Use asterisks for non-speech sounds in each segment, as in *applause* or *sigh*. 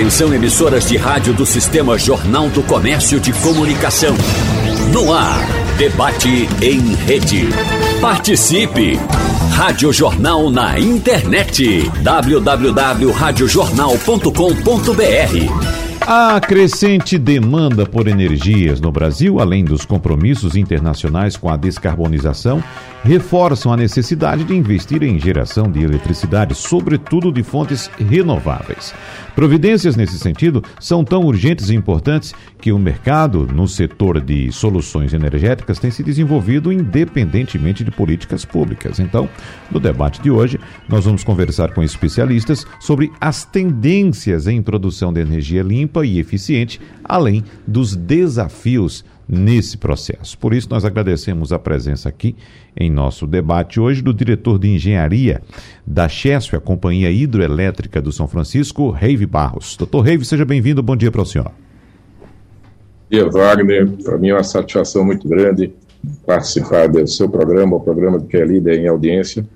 Atenção emissoras de rádio do Sistema Jornal do Comércio de Comunicação. No ar, debate em rede. Participe! Rádio Jornal na internet. www.radiojornal.com.br a crescente demanda por energias no Brasil, além dos compromissos internacionais com a descarbonização, reforçam a necessidade de investir em geração de eletricidade, sobretudo de fontes renováveis. Providências nesse sentido são tão urgentes e importantes que o mercado no setor de soluções energéticas tem se desenvolvido independentemente de políticas públicas. Então, no debate de hoje, nós vamos conversar com especialistas sobre as tendências em produção de energia limpa e eficiente, além dos desafios nesse processo. Por isso, nós agradecemos a presença aqui em nosso debate hoje do diretor de engenharia da Chesf, a Companhia Hidroelétrica do São Francisco, Reive Barros. Doutor Reive, seja bem-vindo. Bom dia para o senhor. Bom dia, Wagner. Para mim é uma satisfação muito grande participar do seu programa, o programa que é líder em audiência,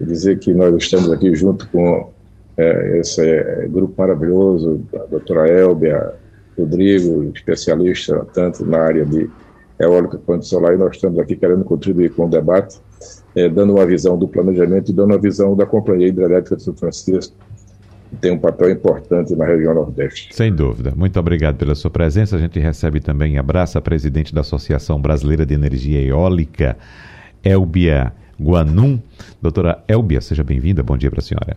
e dizer que nós estamos aqui junto com é, esse é, grupo maravilhoso, a doutora Elbia, Rodrigo, especialista tanto na área de eólica quanto solar, e nós estamos aqui querendo contribuir com o debate, é, dando uma visão do planejamento e dando uma visão da Companhia Hidrelétrica de São Francisco, que tem um papel importante na região Nordeste. Sem dúvida. Muito obrigado pela sua presença. A gente recebe também abraço a presidente da Associação Brasileira de Energia Eólica, Elbia Guanum. Doutora Elbia, seja bem-vinda. Bom dia para a senhora.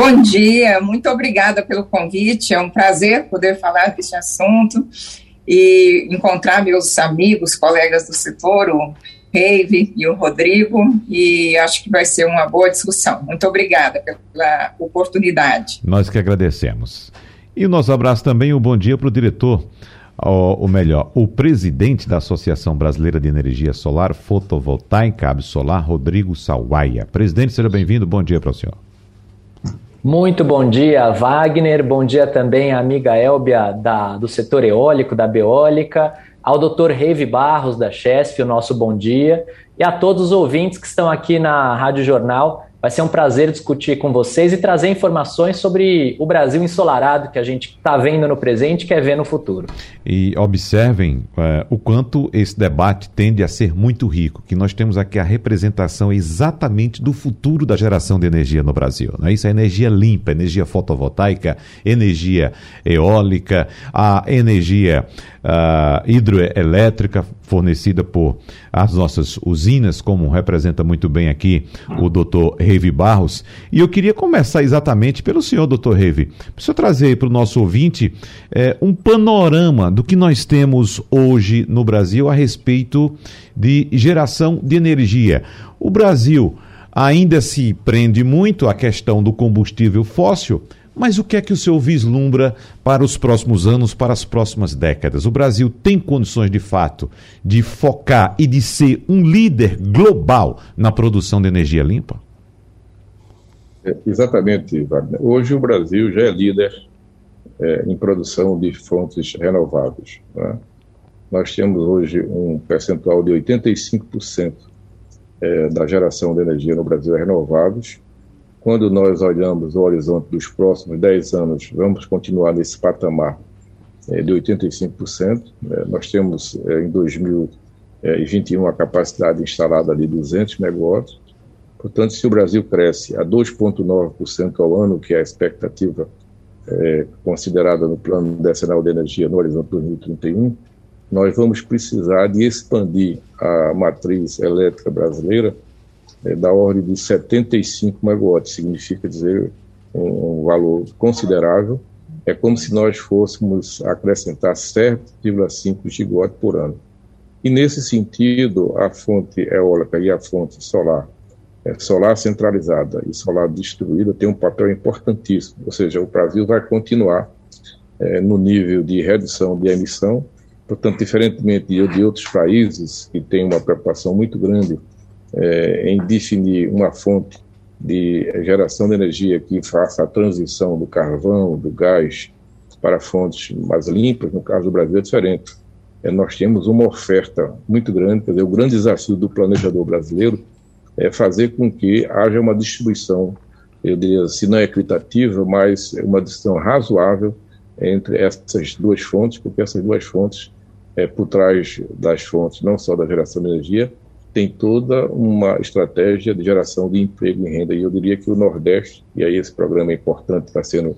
Bom dia, muito obrigada pelo convite. É um prazer poder falar desse assunto e encontrar meus amigos, colegas do setor, o Reive e o Rodrigo, e acho que vai ser uma boa discussão. Muito obrigada pela oportunidade. Nós que agradecemos. E o nosso abraço também, um bom dia para o diretor, ou, melhor, o presidente da Associação Brasileira de Energia Solar Fotovoltaica Absolar, Rodrigo Sawaia. Presidente, seja bem-vindo, bom dia para o senhor. Muito bom dia, Wagner. Bom dia também à amiga Elbia da, do setor eólico, da Beólica, ao Dr. Reive Barros, da Chesf, o nosso bom dia, e a todos os ouvintes que estão aqui na Rádio Jornal Vai ser um prazer discutir com vocês e trazer informações sobre o Brasil ensolarado que a gente está vendo no presente e quer ver no futuro. E observem é, o quanto esse debate tende a ser muito rico, que nós temos aqui a representação exatamente do futuro da geração de energia no Brasil. Né? Isso é energia limpa, energia fotovoltaica, energia eólica, a energia uh, hidroelétrica fornecida por as nossas usinas, como representa muito bem aqui o doutor Reive Barros. E eu queria começar exatamente pelo senhor, doutor Reive. Preciso trazer para o nosso ouvinte é, um panorama do que nós temos hoje no Brasil a respeito de geração de energia. O Brasil ainda se prende muito à questão do combustível fóssil, mas o que é que o senhor vislumbra para os próximos anos, para as próximas décadas? O Brasil tem condições, de fato, de focar e de ser um líder global na produção de energia limpa? É, exatamente, Wagner. Hoje o Brasil já é líder é, em produção de fontes renováveis. Né? Nós temos hoje um percentual de 85% é, da geração de energia no Brasil é renováveis quando nós olhamos o horizonte dos próximos 10 anos, vamos continuar nesse patamar é, de 85%. É, nós temos é, em 2021 a capacidade instalada de 200 megawatts. Portanto, se o Brasil cresce a 2,9% ao ano, que é a expectativa é, considerada no Plano Decenal de Energia no horizonte 2031, nós vamos precisar de expandir a matriz elétrica brasileira é, da ordem de 75 megawatts, significa dizer um, um valor considerável. É como se nós fôssemos acrescentar 7,5 gigawatt por ano. E nesse sentido, a fonte eólica e a fonte solar, é, solar centralizada e solar distribuída, tem um papel importantíssimo. Ou seja, o Brasil vai continuar é, no nível de redução de emissão. Portanto, diferentemente de, de outros países que têm uma preocupação muito grande é, em definir uma fonte de geração de energia que faça a transição do carvão, do gás, para fontes mais limpas, no caso do Brasil é diferente. É, nós temos uma oferta muito grande, quer dizer, o grande desafio do planejador brasileiro é fazer com que haja uma distribuição eu diria, se não é equitativa, mas é uma decisão razoável entre essas duas fontes, porque essas duas fontes, é, por trás das fontes, não só da geração de energia, tem toda uma estratégia de geração de emprego e renda. E eu diria que o Nordeste, e aí esse programa é importante, está sendo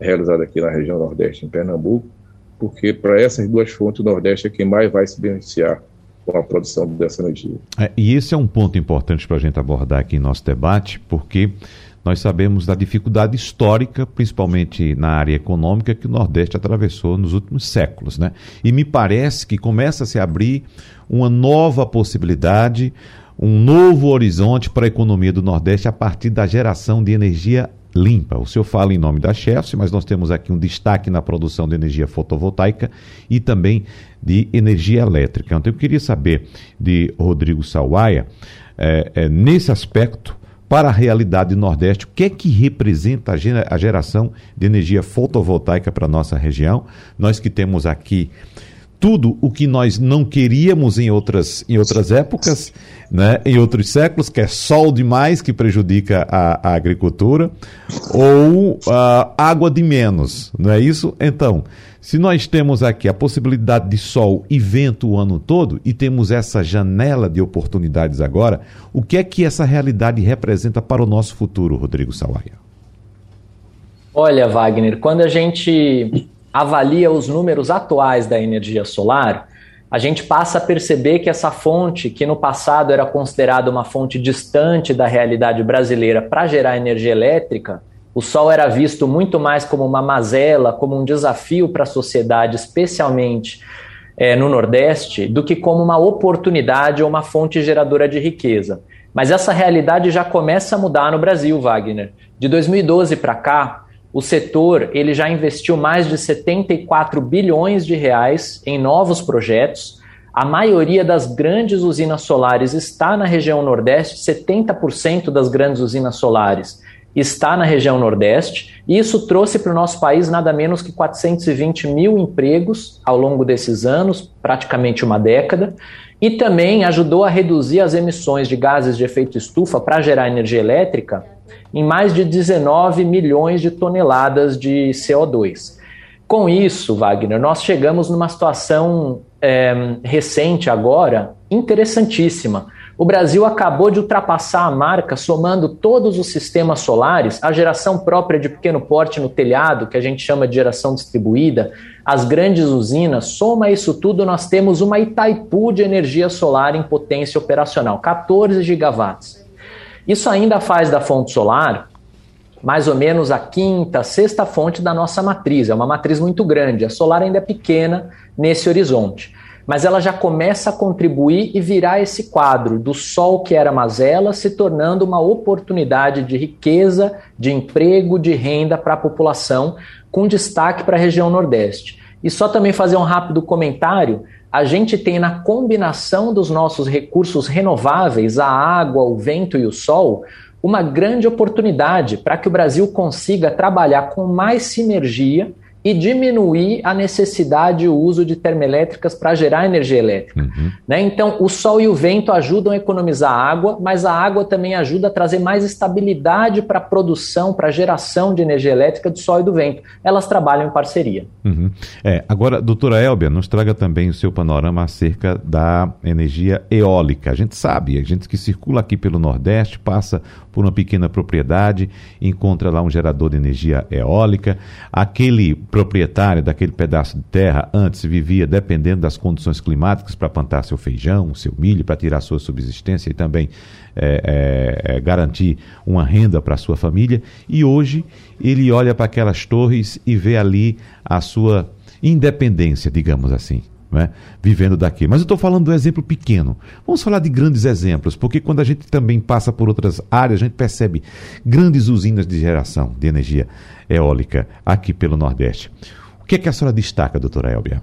realizado aqui na região Nordeste, em Pernambuco, porque para essas duas fontes, o Nordeste é quem mais vai se beneficiar com a produção dessa energia. É, e esse é um ponto importante para a gente abordar aqui em nosso debate, porque nós sabemos da dificuldade histórica, principalmente na área econômica, que o Nordeste atravessou nos últimos séculos. Né? E me parece que começa a se abrir uma nova possibilidade, um novo horizonte para a economia do Nordeste a partir da geração de energia limpa. O senhor fala em nome da Chefs, mas nós temos aqui um destaque na produção de energia fotovoltaica e também de energia elétrica. Então eu queria saber de Rodrigo Sawaia, é, é, nesse aspecto, para a realidade do Nordeste, o que é que representa a geração de energia fotovoltaica para a nossa região? Nós que temos aqui tudo o que nós não queríamos em outras, em outras épocas, né, em outros séculos, que é sol demais que prejudica a, a agricultura, ou uh, água de menos, não é isso? Então, se nós temos aqui a possibilidade de sol e vento o ano todo e temos essa janela de oportunidades agora, o que é que essa realidade representa para o nosso futuro, Rodrigo Sawaia? Olha, Wagner, quando a gente avalia os números atuais da energia solar, a gente passa a perceber que essa fonte, que no passado era considerada uma fonte distante da realidade brasileira para gerar energia elétrica, o sol era visto muito mais como uma mazela, como um desafio para a sociedade, especialmente é, no Nordeste, do que como uma oportunidade ou uma fonte geradora de riqueza. Mas essa realidade já começa a mudar no Brasil, Wagner. De 2012 para cá, o setor ele já investiu mais de 74 bilhões de reais em novos projetos. A maioria das grandes usinas solares está na região Nordeste, 70% das grandes usinas solares está na região Nordeste, e isso trouxe para o nosso país nada menos que 420 mil empregos ao longo desses anos, praticamente uma década, e também ajudou a reduzir as emissões de gases de efeito estufa para gerar energia elétrica em mais de 19 milhões de toneladas de CO2. Com isso, Wagner, nós chegamos numa situação é, recente agora interessantíssima. O Brasil acabou de ultrapassar a marca, somando todos os sistemas solares, a geração própria de pequeno porte no telhado, que a gente chama de geração distribuída, as grandes usinas, soma isso tudo, nós temos uma Itaipu de energia solar em potência operacional, 14 gigawatts. Isso ainda faz da fonte solar mais ou menos a quinta, sexta fonte da nossa matriz. É uma matriz muito grande. A solar ainda é pequena nesse horizonte. Mas ela já começa a contribuir e virar esse quadro do sol que era mazela se tornando uma oportunidade de riqueza, de emprego, de renda para a população, com destaque para a região Nordeste. E só também fazer um rápido comentário a gente tem na combinação dos nossos recursos renováveis, a água, o vento e o sol, uma grande oportunidade para que o Brasil consiga trabalhar com mais sinergia e diminuir a necessidade e o uso de termoelétricas para gerar energia elétrica. Uhum. Né? Então, o sol e o vento ajudam a economizar água, mas a água também ajuda a trazer mais estabilidade para a produção, para a geração de energia elétrica do sol e do vento. Elas trabalham em parceria. Uhum. É, agora, doutora Elbia, nos traga também o seu panorama acerca da energia eólica. A gente sabe, a gente que circula aqui pelo Nordeste passa por uma pequena propriedade, encontra lá um gerador de energia eólica, aquele proprietário daquele pedaço de terra antes vivia dependendo das condições climáticas para plantar seu feijão, seu milho, para tirar sua subsistência e também é, é, garantir uma renda para sua família. E hoje ele olha para aquelas torres e vê ali a sua independência, digamos assim né, vivendo daqui. Mas eu estou falando do exemplo pequeno. Vamos falar de grandes exemplos, porque quando a gente também passa por outras áreas, a gente percebe grandes usinas de geração de energia eólica aqui pelo Nordeste. O que é que a senhora destaca, doutora Elbia?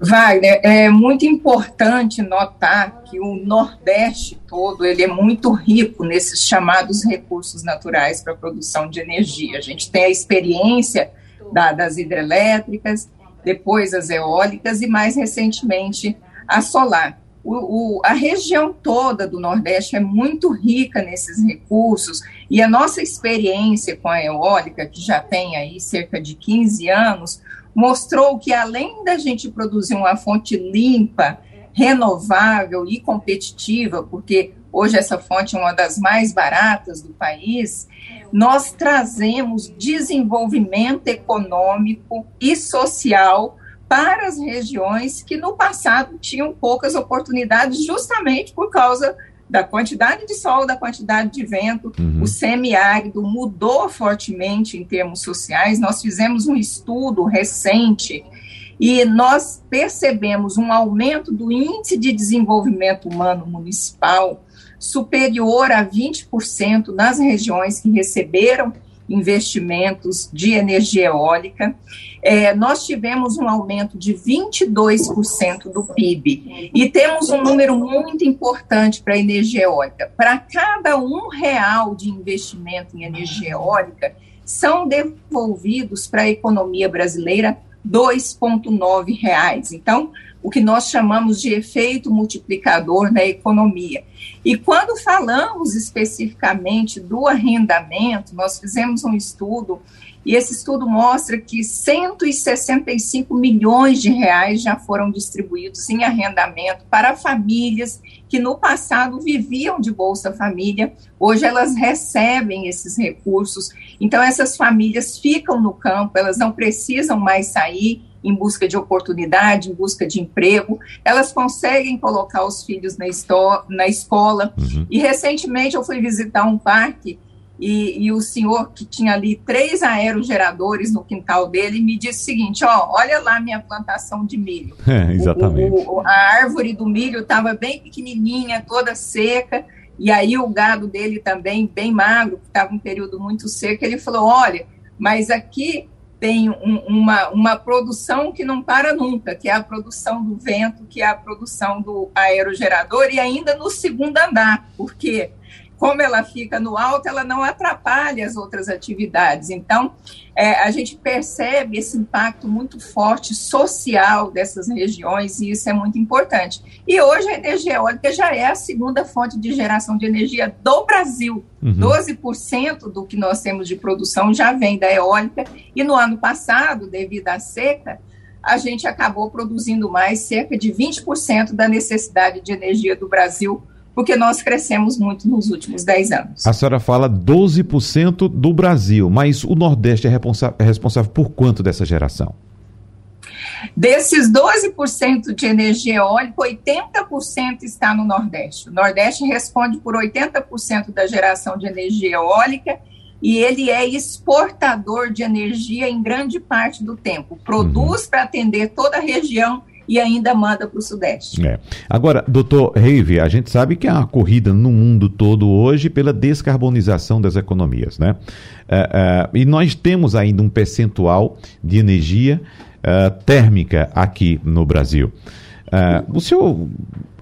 Wagner, é muito importante notar que o Nordeste todo ele é muito rico nesses chamados recursos naturais para a produção de energia. A gente tem a experiência da, das hidrelétricas, depois as eólicas e mais recentemente a solar. o, o, a região toda do Nordeste é muito rica nesses recursos e a nossa experiência com a eólica, que já tem aí cerca de 15 anos, mostrou que além da gente produzir uma fonte limpa, renovável e competitiva, porque hoje essa fonte é uma das mais baratas do país, nós trazemos desenvolvimento econômico e social para as regiões que no passado tinham poucas oportunidades, justamente por causa da quantidade de sol, da quantidade de vento. Uhum. O semiárido mudou fortemente em termos sociais. Nós fizemos um estudo recente e nós percebemos um aumento do índice de desenvolvimento humano municipal superior a 20% nas regiões que receberam investimentos de energia eólica. É, nós tivemos um aumento de 22% do PIB e temos um número muito importante para a energia eólica. Para cada um real de investimento em energia eólica, são devolvidos para a economia brasileira 2,9 reais. Então, o que nós chamamos de efeito multiplicador na economia. E quando falamos especificamente do arrendamento, nós fizemos um estudo e esse estudo mostra que 165 milhões de reais já foram distribuídos em arrendamento para famílias que no passado viviam de Bolsa Família, hoje elas recebem esses recursos. Então essas famílias ficam no campo, elas não precisam mais sair em busca de oportunidade, em busca de emprego, elas conseguem colocar os filhos na, na escola. Uhum. E recentemente eu fui visitar um parque e, e, o senhor que tinha ali três aerogeradores no quintal dele me disse o seguinte: ó, olha lá minha plantação de milho. *laughs* É, exatamente. O, o, a árvore do milho estava bem pequenininha, toda seca. E aí o gado dele também bem magro, que estava um período muito seco. Ele falou: olha, mas aqui tem um, uma, uma produção que não para nunca, que é a produção do vento, que é a produção do aerogerador, e ainda no segundo andar, porque como ela fica no alto, ela não atrapalha as outras atividades. Então, é, a gente percebe esse impacto muito forte social dessas regiões e isso é muito importante. E hoje a energia eólica já é a segunda fonte de geração de energia do Brasil. Uhum. 12% do que nós temos de produção já vem da eólica e no ano passado, devido à seca, a gente acabou produzindo mais cerca de 20% da necessidade de energia do Brasil porque nós crescemos muito nos últimos 10 anos. A senhora fala 12% do Brasil, mas o Nordeste é, responsa é responsável por quanto dessa geração? Desses 12% de energia eólica, 80% está no Nordeste. O Nordeste responde por 80% da geração de energia eólica e ele é exportador de energia em grande parte do tempo. Produz uhum. para atender toda a região e ainda manda para o Sudeste. É. Agora, doutor Reive, a gente sabe que há uma corrida no mundo todo hoje pela descarbonização das economias, né? É, é, e nós temos ainda um percentual de energia é, térmica aqui no Brasil. Uh, o senhor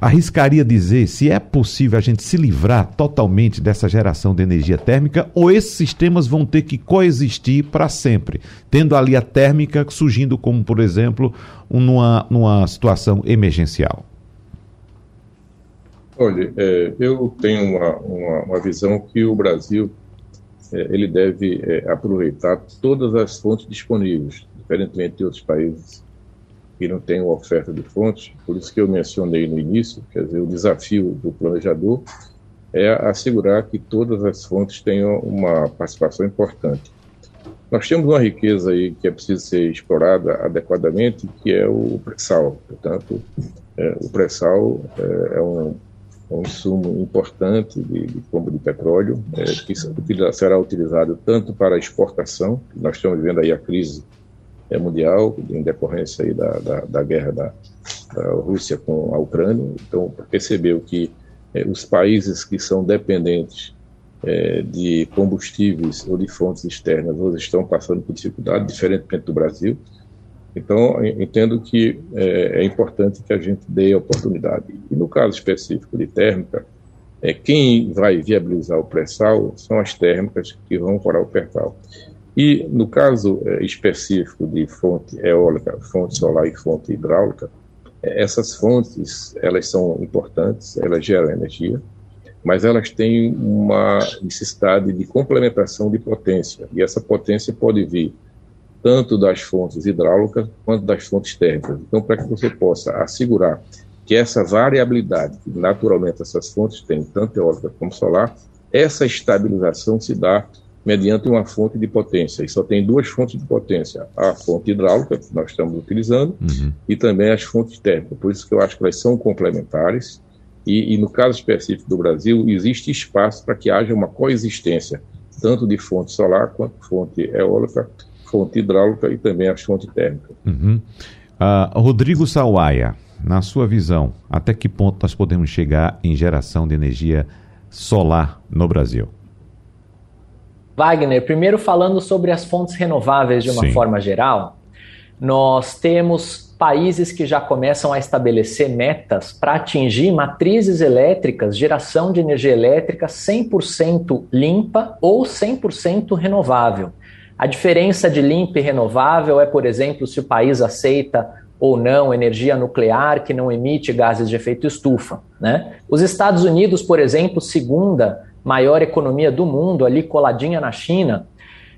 arriscaria dizer se é possível a gente se livrar totalmente dessa geração de energia térmica ou esses sistemas vão ter que coexistir para sempre, tendo ali a térmica surgindo como, por exemplo, numa, numa situação emergencial? Olha, é, eu tenho uma, uma, uma, visão que o Brasil é, ele deve é, aproveitar todas as fontes disponíveis, diferentemente de outros países que não tem oferta de fontes, por isso que eu mencionei no início, quer dizer, o desafio do planejador é assegurar que todas as fontes tenham uma participação importante. Nós temos uma riqueza aí que é preciso ser explorada adequadamente, que é o pré-sal. Portanto, é, o pré-sal é, é um, um insumo importante de, de de petróleo, é, que será utilizado tanto para exportação, nós estamos vendo aí a crise é, mundial, em decorrência aí da, da, da guerra da, da, Rússia com a Ucrânia. Então, percebeu que é, os países que são dependentes é, de combustíveis ou de fontes externas hoje estão passando por dificuldade, diferentemente do Brasil. Então, entendo que é, é importante que a gente dê oportunidade. E no caso específico de térmica, é, quem vai viabilizar o pré-sal são as térmicas que vão para o pertal. E no caso é, específico de fonte eólica, fonte solar e fonte hidráulica, essas fontes, elas são importantes, elas geram energia, mas elas têm uma necessidade de complementação de potência, e essa potência pode vir tanto das fontes hidráulicas quanto das fontes térmicas. Então, para que você possa assegurar que essa variabilidade que naturalmente essas fontes têm, tanto eólica como solar, essa estabilização se dá mediante uma fonte de potência. E só tem duas fontes de potência: a fonte hidráulica, que nós estamos utilizando, uhum. e também as fontes térmicas. Por isso que eu acho que elas são complementares. E, e no caso específico do Brasil, existe espaço para que haja uma coexistência, tanto de fonte solar quanto fonte eólica, fonte hidráulica e também as fontes térmicas. Uhum. Uh, Rodrigo Sawaia, na sua visão, até que ponto nós podemos chegar em geração de energia solar no Brasil? Wagner, primeiro falando sobre as fontes renováveis de uma Sim. forma geral, nós temos países que já começam a estabelecer metas para atingir matrizes elétricas, geração de energia elétrica 100% limpa ou 100% renovável. A diferença de limpa e renovável é, por exemplo, se o país aceita ou não energia nuclear que não emite gases de efeito estufa. Né? Os Estados Unidos, por exemplo, segunda maior economia do mundo, ali coladinha na China,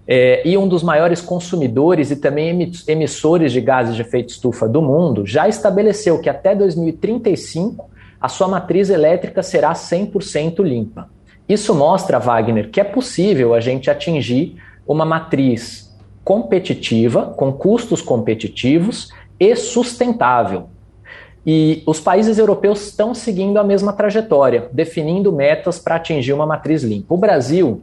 é, e um dos maiores consumidores e também emissores de gases de efeito estufa do mundo, já estabeleceu que até 2035 a sua matriz elétrica será 100% limpa. Isso mostra, Wagner, que é possível a gente atingir uma matriz competitiva, com custos competitivos e sustentável. E os países europeus estão seguindo a mesma trajetória, definindo metas para atingir uma matriz limpa. O Brasil,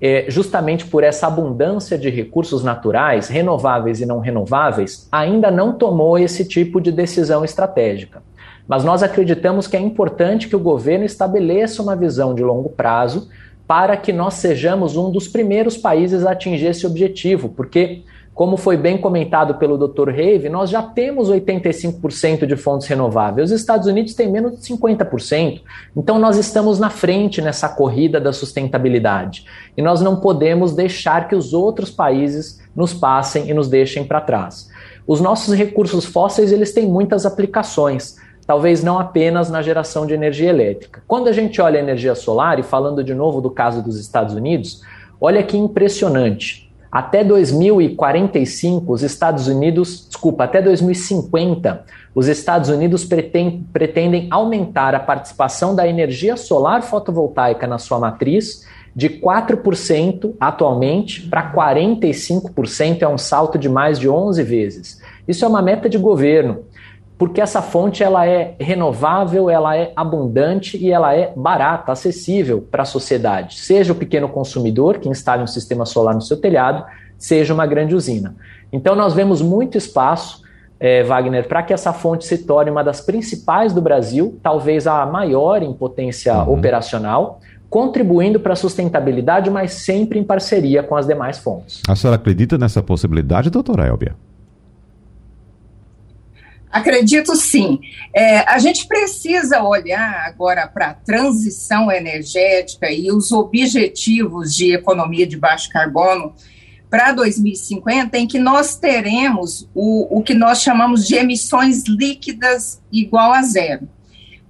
é, justamente por essa abundância de recursos naturais, renováveis e não renováveis, ainda não tomou esse tipo de decisão estratégica. Mas nós acreditamos que é importante que o governo estabeleça uma visão de longo prazo para que nós sejamos um dos primeiros países a atingir esse objetivo, porque como foi bem comentado pelo Dr. Rave, nós já temos 85% de fontes renováveis. Os Estados Unidos têm menos de 50%. Então nós estamos na frente nessa corrida da sustentabilidade. E nós não podemos deixar que os outros países nos passem e nos deixem para trás. Os nossos recursos fósseis, eles têm muitas aplicações talvez não apenas na geração de energia elétrica. Quando a gente olha a energia solar, e falando de novo do caso dos Estados Unidos, olha que impressionante. Até 2045, os Estados Unidos, desculpa, até 2050, os Estados Unidos pretendem, pretendem aumentar a participação da energia solar fotovoltaica na sua matriz de 4% atualmente para 45%, é um salto de mais de 11 vezes. Isso é uma meta de governo porque essa fonte ela é renovável, ela é abundante e ela é barata, acessível para a sociedade, seja o pequeno consumidor que instale um sistema solar no seu telhado, seja uma grande usina. Então nós vemos muito espaço, é, Wagner, para que essa fonte se torne uma das principais do Brasil, talvez a maior em potência uhum. operacional, contribuindo para a sustentabilidade, mas sempre em parceria com as demais fontes. A senhora acredita nessa possibilidade, doutora Elbia? Acredito sim. É, a gente precisa olhar agora para a transição energética e os objetivos de economia de baixo carbono para 2050, em que nós teremos o, o que nós chamamos de emissões líquidas igual a zero.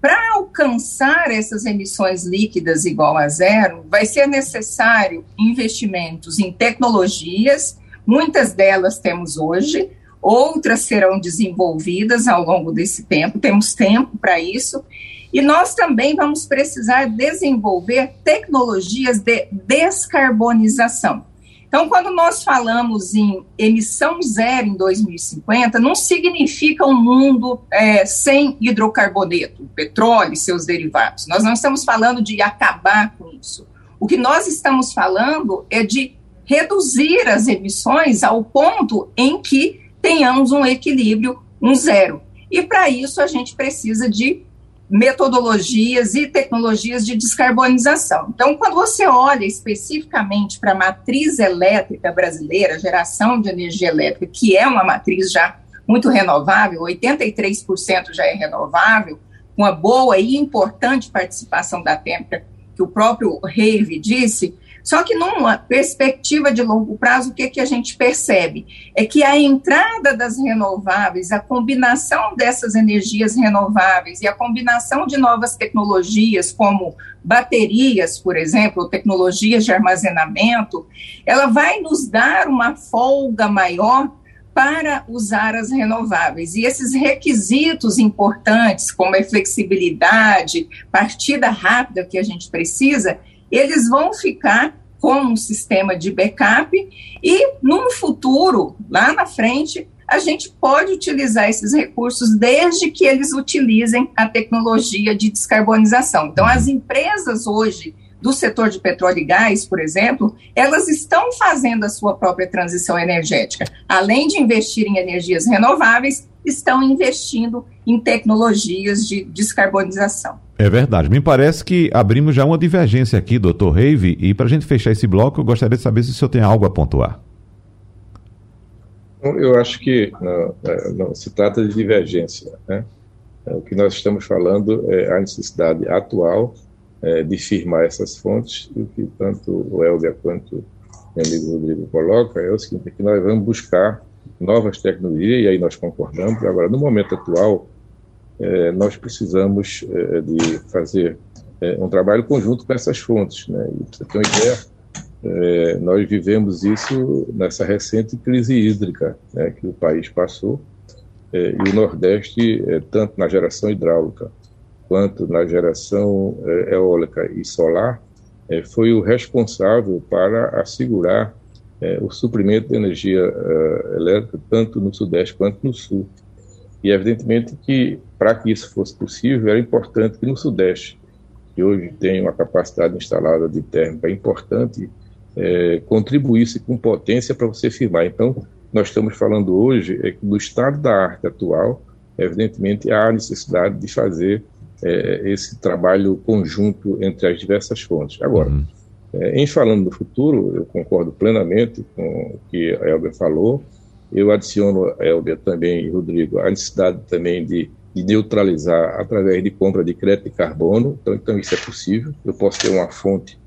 Para alcançar essas emissões líquidas igual a zero, vai ser necessário investimentos em tecnologias, muitas delas temos hoje, outras serão desenvolvidas ao longo desse tempo, temos tempo para isso, e nós também vamos precisar desenvolver tecnologias de descarbonização. Então, quando nós falamos em emissão zero em 2050, não significa um mundo é, sem hidrocarboneto, petróleo e seus derivados. Nós não estamos falando de acabar com isso. O que nós estamos falando é de reduzir as emissões ao ponto em que tenhamos um equilíbrio, um zero. E para isso a gente precisa de metodologias e tecnologias de descarbonização. Então, quando você olha especificamente para a matriz elétrica brasileira, geração de energia elétrica, que é uma matriz já muito renovável, 83% já é renovável, uma boa e importante participação da térmica, que o próprio Reive disse, Só que numa perspectiva de longo prazo, o que, que a gente percebe? É que a entrada das renováveis, a combinação dessas energias renováveis e a combinação de novas tecnologias, como baterias, por exemplo, tecnologias de armazenamento, ela vai nos dar uma folga maior para usar as renováveis. E esses requisitos importantes, como a flexibilidade, partida rápida que a gente precisa, eles vão ficar com um sistema de backup e, no futuro, lá na frente, a gente pode utilizar esses recursos desde que eles utilizem a tecnologia de descarbonização. Então, as empresas hoje do setor de petróleo e gás, por exemplo, elas estão fazendo a sua própria transição energética. Além de investir em energias renováveis, estão investindo em tecnologias de descarbonização. É verdade. Me parece que abrimos já uma divergência aqui, doutor Reive, e para a gente fechar esse bloco, eu gostaria de saber se o senhor tem algo a pontuar. Eu acho que não, é, não se trata de divergência. Né? É, o que nós estamos falando é a necessidade atual é, de firmar essas fontes, o que tanto o Helder quanto meu amigo Rodrigo coloca é o seguinte, é que nós vamos buscar novas tecnologias, e aí nós concordamos, agora, no momento atual, é, nós precisamos é, de fazer é, um trabalho conjunto com essas fontes, né, e para você ter uma ideia, é, nós vivemos isso nessa recente crise hídrica né, que o país passou, é, e o Nordeste, tanto na geração hidráulica quanto na geração é, eólica e solar, é, foi o responsável para assegurar é, o suprimento de energia elétrica tanto no Sudeste quanto no Sul. E evidentemente que para que isso fosse possível era importante que no Sudeste, que hoje tem uma capacidade instalada de térmica importante, é, contribuísse com potência para você firmar. Então, nós estamos falando hoje é que no estado da arte atual, evidentemente há necessidade de fazer é, esse trabalho conjunto entre as diversas fontes. Agora, uhum. é, em falando do futuro, eu concordo plenamente com o que a Elber falou. Eu adiciono, Elber também e Rodrigo, a necessidade também de, de, neutralizar através de compra de crédito de carbono. Então, então, isso é possível. Eu posso ter uma fonte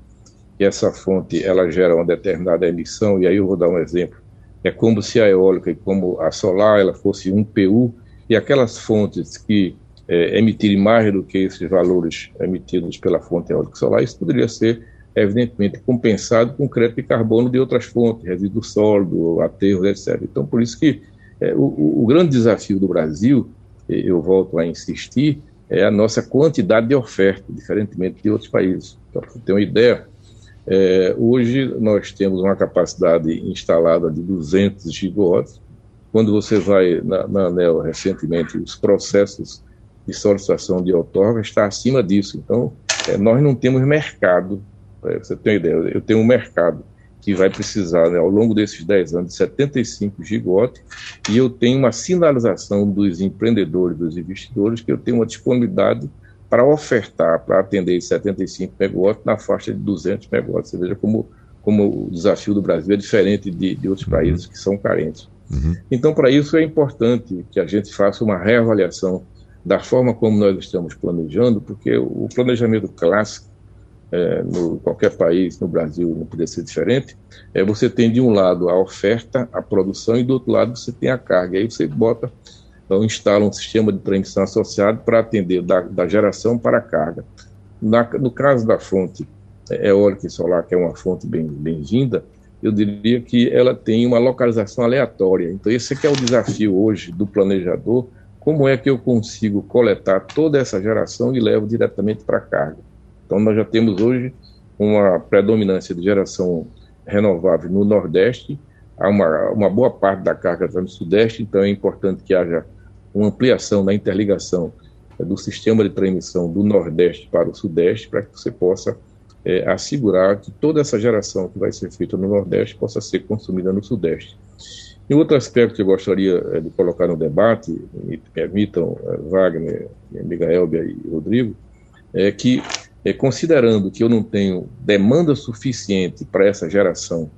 e essa fonte ela gera uma determinada emissão. E aí eu vou dar um exemplo. É como se a eólica e como a solar ela fosse um PU e aquelas fontes que é, emitirem mais do que esses valores emitidos pela fonte eólica solar, isso poderia ser, evidentemente, compensado com crédito de carbono de outras fontes, resíduo sólido, aterros, etc. Então, por isso que é, o, o, grande desafio do Brasil, eu volto a insistir, é a nossa quantidade de oferta, diferentemente de outros países. Então, para você ter uma ideia, é, hoje nós temos uma capacidade instalada de 200 gigawatts. Quando você vai na, na ANEL recentemente, os processos de solicitação de outorga está acima disso. Então, é, nós não temos mercado, é, você tem uma ideia, eu tenho um mercado que vai precisar, né, ao longo desses 10 anos, de 75 gigawatts, e eu tenho uma sinalização dos empreendedores, dos investidores, que eu tenho uma disponibilidade para ofertar, para atender 75 megawatts na faixa de 200 megawatts. Você veja como, como o desafio do Brasil é diferente de, de outros países que são carentes. Uhum. Então, para isso é importante que a gente faça uma reavaliação da forma como nós estamos planejando, porque o planejamento clássico, é, no qualquer país, no Brasil não poderia ser diferente, é você tem de um lado a oferta, a produção, e do outro lado você tem a carga. Aí você bota, então instala um sistema de transmissão associado para atender da, da geração para a carga. Na, no caso da fonte é, eólica e solar, que é uma fonte bem bem-vinda, eu diria que ela tem uma localização aleatória. Então, esse é que é o desafio hoje do planejador, como é que eu consigo coletar toda essa geração e levo diretamente para a carga? Então, nós já temos hoje uma predominância de geração renovável no Nordeste, há uma, uma boa parte da carga está no Sudeste, então é importante que haja uma ampliação na interligação é, do sistema de transmissão do Nordeste para o Sudeste, para que você possa é, assegurar que toda essa geração que vai ser feita no Nordeste possa ser consumida no Sudeste. E outro aspecto que eu gostaria eh, de colocar no debate, me permitam, eh, Wagner, amiga Elbia e Rodrigo, é que, é, considerando que eu não tenho demanda suficiente para essa geração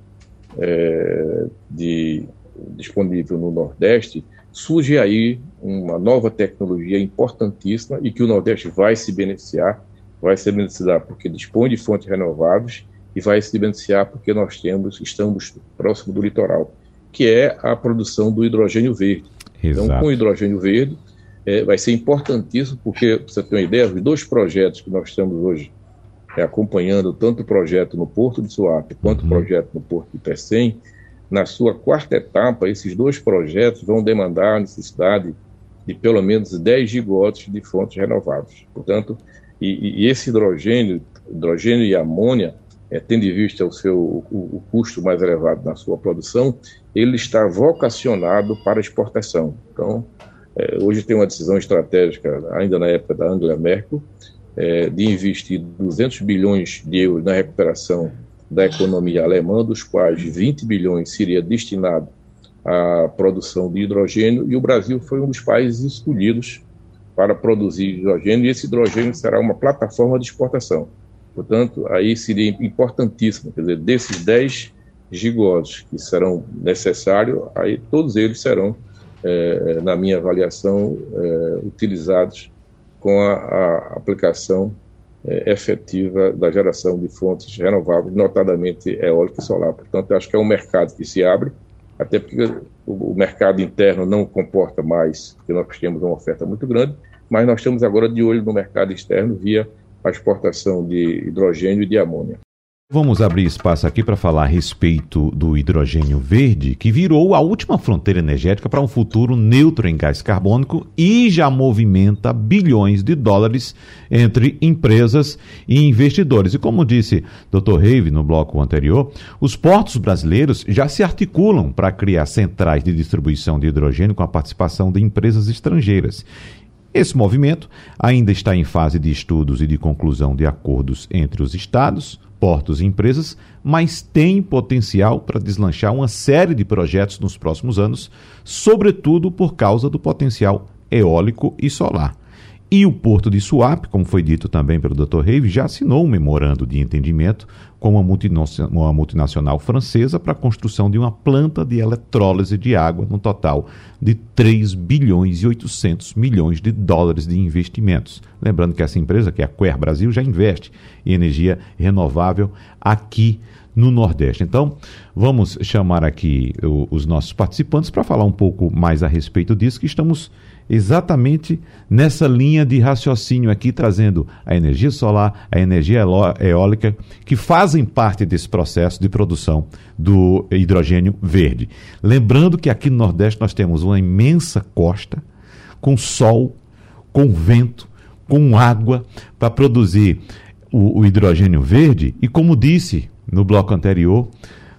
é, de, disponível no Nordeste, surge aí uma nova tecnologia importantíssima e que o Nordeste vai se beneficiar, vai se beneficiar porque dispõe de fontes renováveis e vai se beneficiar porque nós temos, estamos próximo do litoral, que é a produção do hidrogênio verde. Exato. Então, com o hidrogênio verde, é, vai ser importantíssimo, porque, para você ter uma ideia, os dois projetos que nós estamos hoje é, acompanhando, tanto o projeto no Porto de Suape quanto uhum. o projeto no Porto de Pecém, na sua quarta etapa, esses dois projetos vão demandar a necessidade de pelo menos 10 gigawatts de fontes renováveis. Portanto, e, e esse hidrogênio, hidrogênio e amônia, é, tendo em vista o seu o, o, custo mais elevado na sua produção, ele está vocacionado para exportação. Então, é, hoje tem uma decisão estratégica, ainda na época da Angela Merkel, é, de investir 200 bilhões de euros na recuperação da economia alemã, dos quais 20 bilhões seria destinado à produção de hidrogênio, e o Brasil foi um dos países escolhidos para produzir hidrogênio, e esse hidrogênio será uma plataforma de exportação. Portanto, aí seria importantíssimo, quer dizer, desses 10 gigawatts que serão necessários, aí todos eles serão, é, na minha avaliação, é, utilizados com a, a aplicação é, efetiva da geração de fontes renováveis, notadamente eólica e solar. Portanto, acho que é um mercado que se abre, até porque o, o mercado interno não comporta mais, porque nós temos uma oferta muito grande, mas nós estamos agora de olho no mercado externo via a exportação de hidrogênio e de amônia. Vamos abrir espaço aqui para falar a respeito do hidrogênio verde, que virou a última fronteira energética para um futuro neutro em gás carbônico e já movimenta bilhões de dólares entre empresas e investidores. E como disse Dr. Reive no bloco anterior, os portos brasileiros já se articulam para criar centrais de distribuição de hidrogênio com a participação de empresas estrangeiras. Esse movimento ainda está em fase de estudos e de conclusão de acordos entre os estados, portos e empresas, mas tem potencial para deslanchar uma série de projetos nos próximos anos, sobretudo por causa do potencial eólico e solar. E o Porto de Suape, como foi dito também pelo Dr. Reive, já assinou um memorando de entendimento com uma multinacional, uma multinacional francesa para a construção de uma planta de eletrólise de água, no total de 3 bilhões e 800 milhões de dólares de investimentos. Lembrando que essa empresa, que é a Quer Brasil, já investe em energia renovável aqui no Nordeste. Então, vamos chamar aqui o, os nossos participantes para falar um pouco mais a respeito disso, que estamos exatamente nessa linha de raciocínio aqui, trazendo a energia solar, a energia eólica, que fazem parte desse processo de produção do hidrogênio verde. Lembrando que aqui no Nordeste nós temos uma imensa costa com sol, com vento, com água para produzir o, o hidrogênio verde, e como disse no bloco anterior,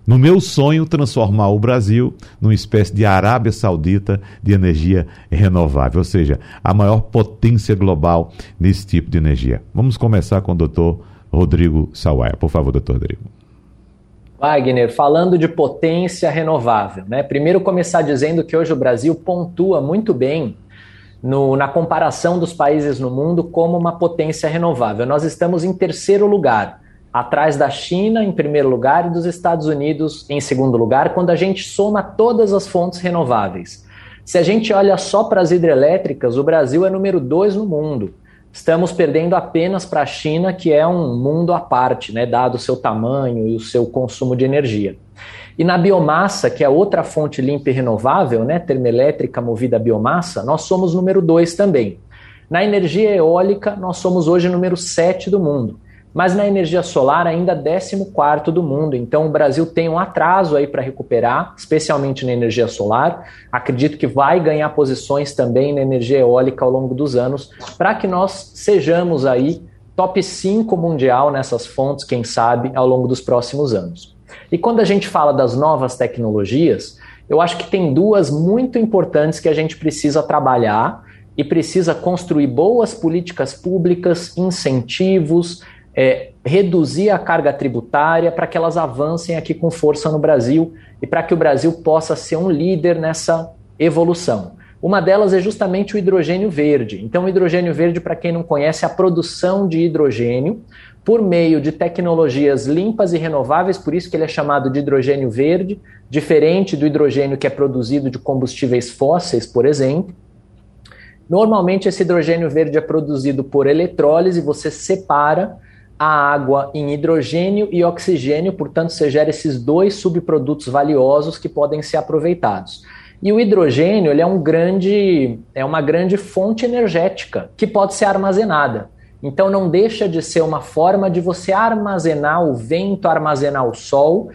no meu sonho, transformar o Brasil numa espécie de Arábia Saudita de energia renovável, ou seja, a maior potência global nesse tipo de energia. Vamos começar com o doutor Rodrigo Sawaia. Por favor, doutor Rodrigo. Wagner, falando de potência renovável, né? Primeiro começar dizendo que hoje o Brasil pontua muito bem no, na comparação dos países no mundo como uma potência renovável. Nós estamos em terceiro lugar atrás da China em primeiro lugar e dos Estados Unidos em segundo lugar, quando a gente soma todas as fontes renováveis. Se a gente olha só para as hidrelétricas, o Brasil é número dois no mundo. Estamos perdendo apenas para a China, que é um mundo à parte, né, dado o seu tamanho e o seu consumo de energia. E na biomassa, que é outra fonte limpa e renovável, né, termoelétrica movida a biomassa, nós somos número dois também. Na energia eólica, nós somos hoje número 7 do mundo mas na energia solar ainda 14 do mundo. Então o Brasil tem um atraso aí para recuperar, especialmente na energia solar. Acredito que vai ganhar posições também na energia eólica ao longo dos anos, para que nós sejamos aí top 5 mundial nessas fontes, quem sabe, ao longo dos próximos anos. E quando a gente fala das novas tecnologias, eu acho que tem duas muito importantes que a gente precisa trabalhar e precisa construir boas políticas públicas, incentivos, é, reduzir a carga tributária para que elas avancem aqui com força no Brasil e para que o Brasil possa ser um líder nessa evolução. Uma delas é justamente o hidrogênio verde. Então, o hidrogênio verde, para quem não conhece, é a produção de hidrogênio por meio de tecnologias limpas e renováveis, por isso que ele é chamado de hidrogênio verde, diferente do hidrogênio que é produzido de combustíveis fósseis, por exemplo. Normalmente, esse hidrogênio verde é produzido por eletrólise, você separa a água em hidrogênio e oxigênio, portanto, você gera esses dois subprodutos valiosos que podem ser aproveitados. E o hidrogênio ele é, um grande, é uma grande fonte energética que pode ser armazenada. Então não deixa de ser uma forma de você armazenar o vento, armazenar o sol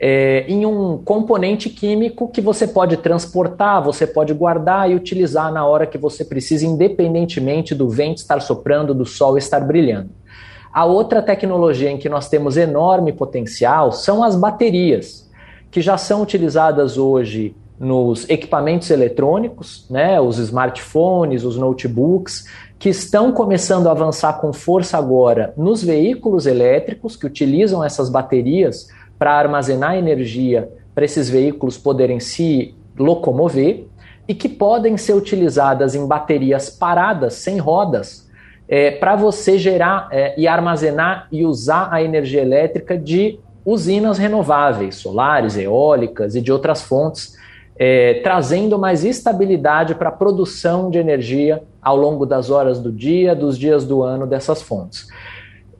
é, em um componente químico que você pode transportar, você pode guardar e utilizar na hora que você precisa, independentemente do vento estar soprando, do sol estar brilhando. A outra tecnologia em que nós temos enorme potencial são as baterias, que já são utilizadas hoje nos equipamentos eletrônicos, né, os smartphones, os notebooks, que estão começando a avançar com força agora nos veículos elétricos que utilizam essas baterias para armazenar energia para esses veículos poderem se locomover e que podem ser utilizadas em baterias paradas, sem rodas, é, para você gerar é, e armazenar e usar a energia elétrica de usinas renováveis, solares, eólicas e de outras fontes é, trazendo mais estabilidade para a produção de energia ao longo das horas do dia, dos dias do ano dessas fontes.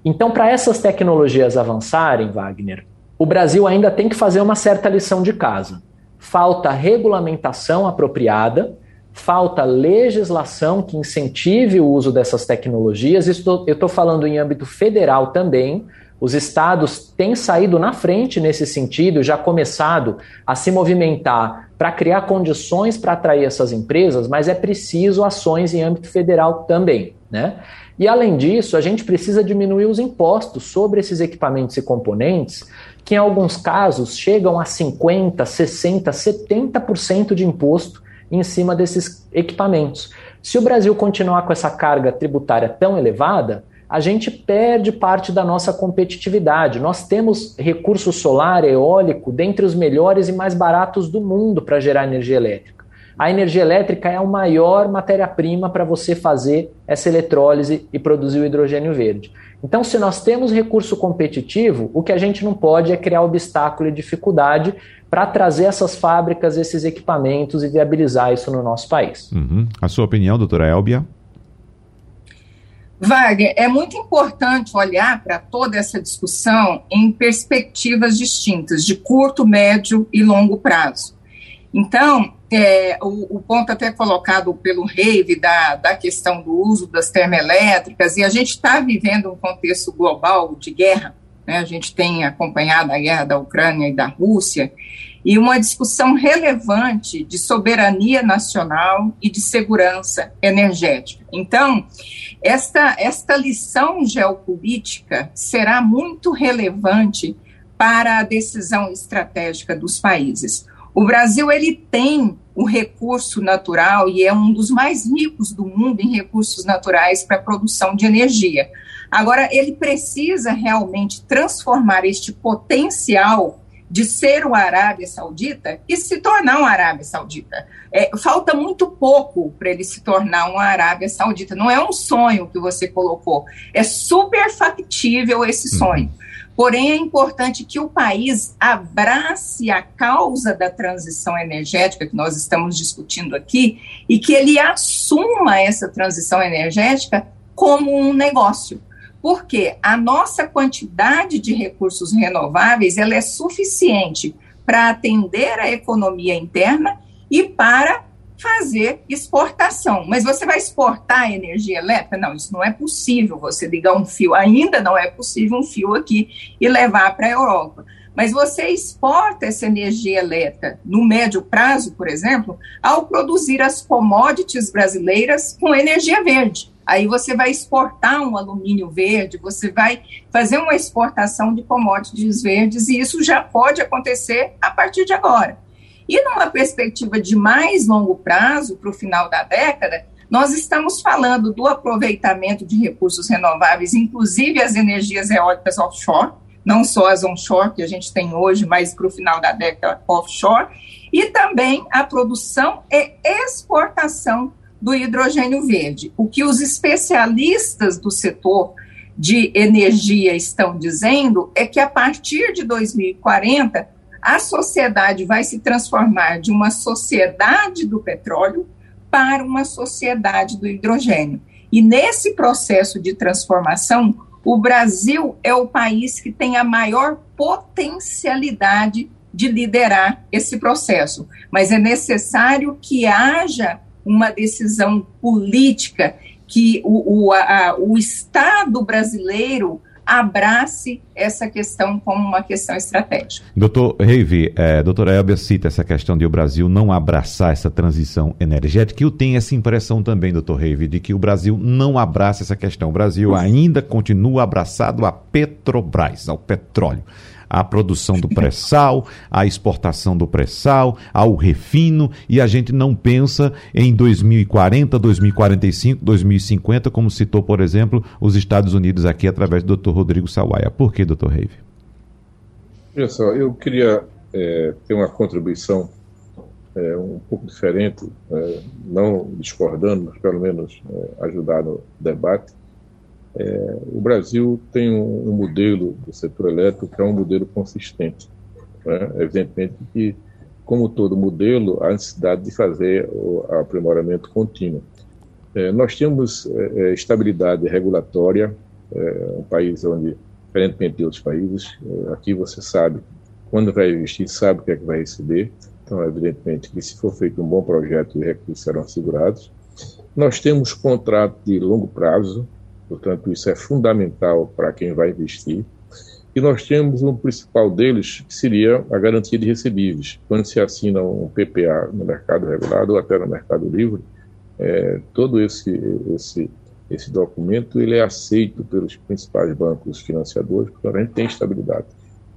Então, para essas tecnologias avançarem, Wagner, o Brasil ainda tem que fazer uma certa lição de casa. Falta regulamentação apropriada, falta legislação que incentive o uso dessas tecnologias. Isso eu estou falando em âmbito federal também, os estados têm saído na frente nesse sentido, já começado a se movimentar para criar condições para atrair essas empresas, mas é preciso ações em âmbito federal também. Né? E além disso, a gente precisa diminuir os impostos sobre esses equipamentos e componentes, que em alguns casos chegam a 50%, 60%, 70% de imposto em cima desses equipamentos. Se o Brasil continuar com essa carga tributária tão elevada, a gente perde parte da nossa competitividade. Nós temos recurso solar, eólico, dentre os melhores e mais baratos do mundo para gerar energia elétrica. A energia elétrica é a maior matéria-prima para você fazer essa eletrólise e produzir o hidrogênio verde. Então, se nós temos recurso competitivo, o que a gente não pode é criar obstáculo e dificuldade para trazer essas fábricas, esses equipamentos e viabilizar isso no nosso país. Uhum. A sua opinião, doutora Elbia? Wagner, é muito importante olhar para toda essa discussão em perspectivas distintas, de curto, médio e longo prazo. Então, é, o, o, ponto até colocado pelo Reive da, da questão do uso das termoelétricas, e a gente está vivendo um contexto global de guerra, né, a gente tem acompanhado a guerra da Ucrânia e da Rússia, e uma discussão relevante de soberania nacional e de segurança energética. Então, esta, esta lição geopolítica será muito relevante para a decisão estratégica dos países. O Brasil ele tem o recurso natural e é um dos mais ricos do mundo em recursos naturais para a produção de energia. Agora, ele precisa realmente transformar este potencial de ser uma Arábia Saudita e se tornar uma Arábia Saudita. É, falta muito pouco para ele se tornar uma Arábia Saudita. Não é um sonho que você colocou, é super factível esse uhum. sonho. Porém, é importante que o país abrace a causa da transição energética que nós estamos discutindo aqui e que ele assuma essa transição energética como um negócio porque a nossa quantidade de recursos renováveis ela é suficiente para atender a economia interna e para fazer exportação. Mas você vai exportar energia elétrica? Não, isso não é possível. Você ligar um fio, ainda não é possível um fio aqui e levar para a Europa. Mas você exporta essa energia elétrica no médio prazo, por exemplo, ao produzir as commodities brasileiras com energia verde. Aí você vai exportar um alumínio verde, você vai fazer uma exportação de commodities verdes, e isso já pode acontecer a partir de agora. E numa perspectiva de mais longo prazo, para o final da década, nós estamos falando do aproveitamento de recursos renováveis, inclusive as energias eólicas offshore, não só as onshore que a gente tem hoje, mas para o final da década offshore, e também a produção e exportação do hidrogênio verde. O que os especialistas do setor de energia estão dizendo é que a partir de 2040 a sociedade vai se transformar de uma sociedade do petróleo para uma sociedade do hidrogênio. E nesse processo de transformação, o Brasil é o país que tem a maior potencialidade de liderar esse processo, mas é necessário que haja uma decisão política, que o, o, a, o Estado brasileiro abrace essa questão como uma questão estratégica. Doutor Reive, é, doutora Elbia cita essa questão de o Brasil não abraçar essa transição energética. Eu tenho essa impressão também, doutor Reive, de que o Brasil não abraça essa questão. O Brasil ainda continua abraçado a Petrobras, ao petróleo a produção do pré-sal, a exportação do pré-sal, ao refino, e a gente não pensa em 2040, 2045, 2050, como citou, por exemplo, os Estados Unidos aqui através do Dr. Rodrigo Sawaia. Por que, Dr. Reive? Olha só, eu queria é, ter uma contribuição é, um pouco diferente, é, não discordando, mas pelo menos é, ajudar no debate, é, o Brasil tem um, um, modelo do setor elétrico que é um modelo consistente. Né? Evidentemente que, como todo modelo, há necessidade de fazer o aprimoramento contínuo. É, nós temos é, é estabilidade regulatória, é, um país onde, diferentemente de outros países, é, aqui você sabe quando vai investir, sabe o que é que vai receber. Então, evidentemente que se for feito um bom projeto, os recursos serão assegurados. Nós temos contrato de longo prazo, Portanto, isso é fundamental para quem vai investir. E nós temos um principal deles, que seria a garantia de recebíveis. Quando se assina um PPA no mercado regulado ou até no mercado livre, é, todo esse, esse, esse documento ele é aceito pelos principais bancos financiadores, porque a gente tem estabilidade.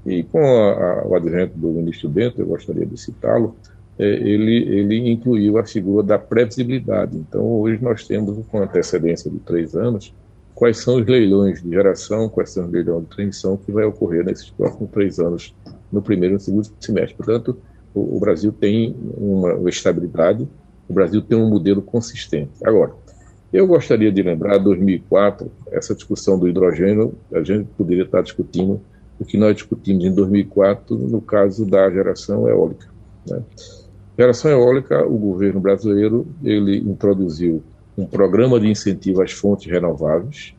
E com a, a, o advento do ministro Bento, eu gostaria de citá-lo, é, ele, ele incluiu a figura da previsibilidade. Então, hoje nós temos, com antecedência de três anos, quais são os leilões de geração, quais são os leilões de transmissão que vai ocorrer nesses próximos três anos, no primeiro e no segundo semestre. Portanto, o, o Brasil tem uma, estabilidade, o Brasil tem um modelo consistente. Agora, eu gostaria de lembrar, 2004, essa discussão do hidrogênio, a gente poderia estar discutindo o que nós discutimos em 2004 no caso da geração eólica. Né? Geração eólica, o governo brasileiro ele introduziu um programa de incentivo às fontes renováveis.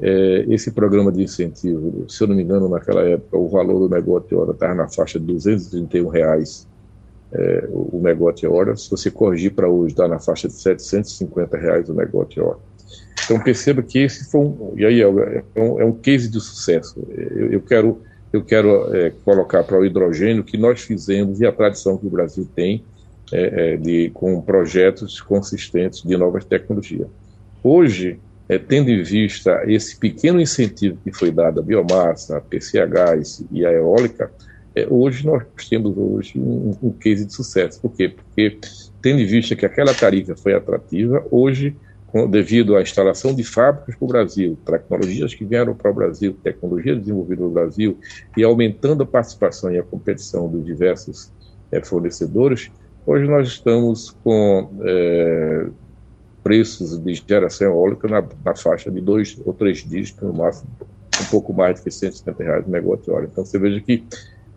É, esse programa de incentivo, se eu não me engano, naquela época, o valor do megawatt-hora estava na faixa de 231 reais é, o megawatt-hora. Se você corrigir para hoje, está na faixa de 750 reais o megawatt-hora. Então perceba que esse foi um, e aí é, um, é um case de sucesso. Eu, eu quero eu quero é, colocar para o hidrogênio que nós fizemos e a tradição que o Brasil tem é, é, de, com projetos consistentes de novas tecnologias. Hoje, é, tendo em vista esse pequeno incentivo que foi dado à biomassa, à PCH e à eólica, é, hoje nós temos hoje um, um case de sucesso. Por quê? Porque, tendo em vista que aquela tarifa foi atrativa, hoje, com, devido à instalação de fábricas para o Brasil, tecnologias que vieram para o Brasil, tecnologias desenvolvidas no Brasil, e aumentando a participação e a competição dos diversos é, fornecedores, Hoje nós estamos com é, preços de geração eólica na, na, faixa de dois ou três dígitos, no máximo um pouco mais do que 150 reais o megawatt-hora. Então você veja que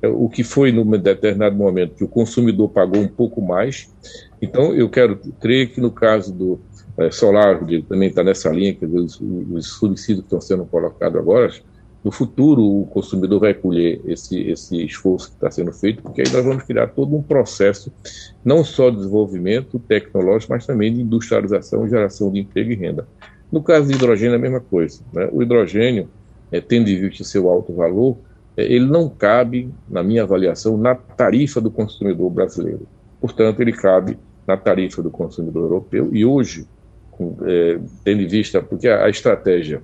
é, o que foi num determinado momento que o consumidor pagou um pouco mais. Então eu quero crer que no caso do é, solar, também está nessa linha, que os, os subsídios que estão sendo colocados agora, no futuro o consumidor vai colher esse, esse esforço que está sendo feito, porque aí nós vamos criar todo um processo, não só de desenvolvimento tecnológico, mas também de industrialização, geração de emprego e renda. No caso do hidrogênio, é a mesma coisa. Né? O hidrogênio, é, tendo em vista seu alto valor, é, ele não cabe, na minha avaliação, na tarifa do consumidor brasileiro. Portanto, ele cabe na tarifa do consumidor europeu. E hoje, com, é, tendo em vista, porque a, a estratégia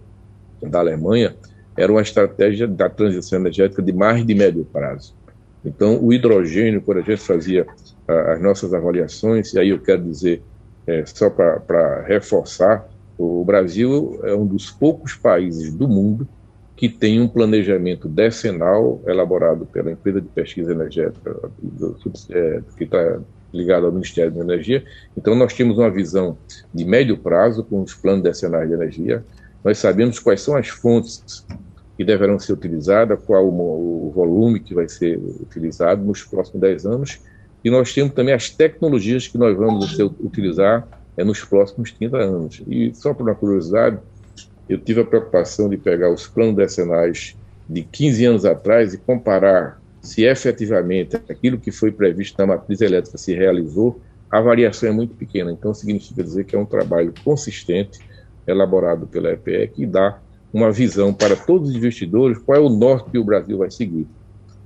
da Alemanha era uma estratégia da transição energética de mais de médio prazo. Então, o hidrogênio, quando a gente fazia a, as nossas avaliações, e aí eu quero dizer, é, só para reforçar, o Brasil é um dos poucos países do mundo que tem um planejamento decenal elaborado pela empresa de pesquisa energética é, que está ligada ao Ministério da Energia. Então, nós temos uma visão de médio prazo com os planos decenais de energia. Nós sabemos quais são as fontes que deverão ser utilizadas, qual o, volume que vai ser utilizado nos próximos 10 anos, e nós temos também as tecnologias que nós vamos utilizar é, nos próximos 30 anos. E só por uma curiosidade, eu tive a preocupação de pegar os planos decenais de 15 anos atrás e comparar se efetivamente aquilo que foi previsto na matriz elétrica se realizou, a variação é muito pequena. Então, significa dizer que é um trabalho consistente, elaborado pela EPE, que dá uma visão para todos os investidores qual é o norte que o Brasil vai seguir.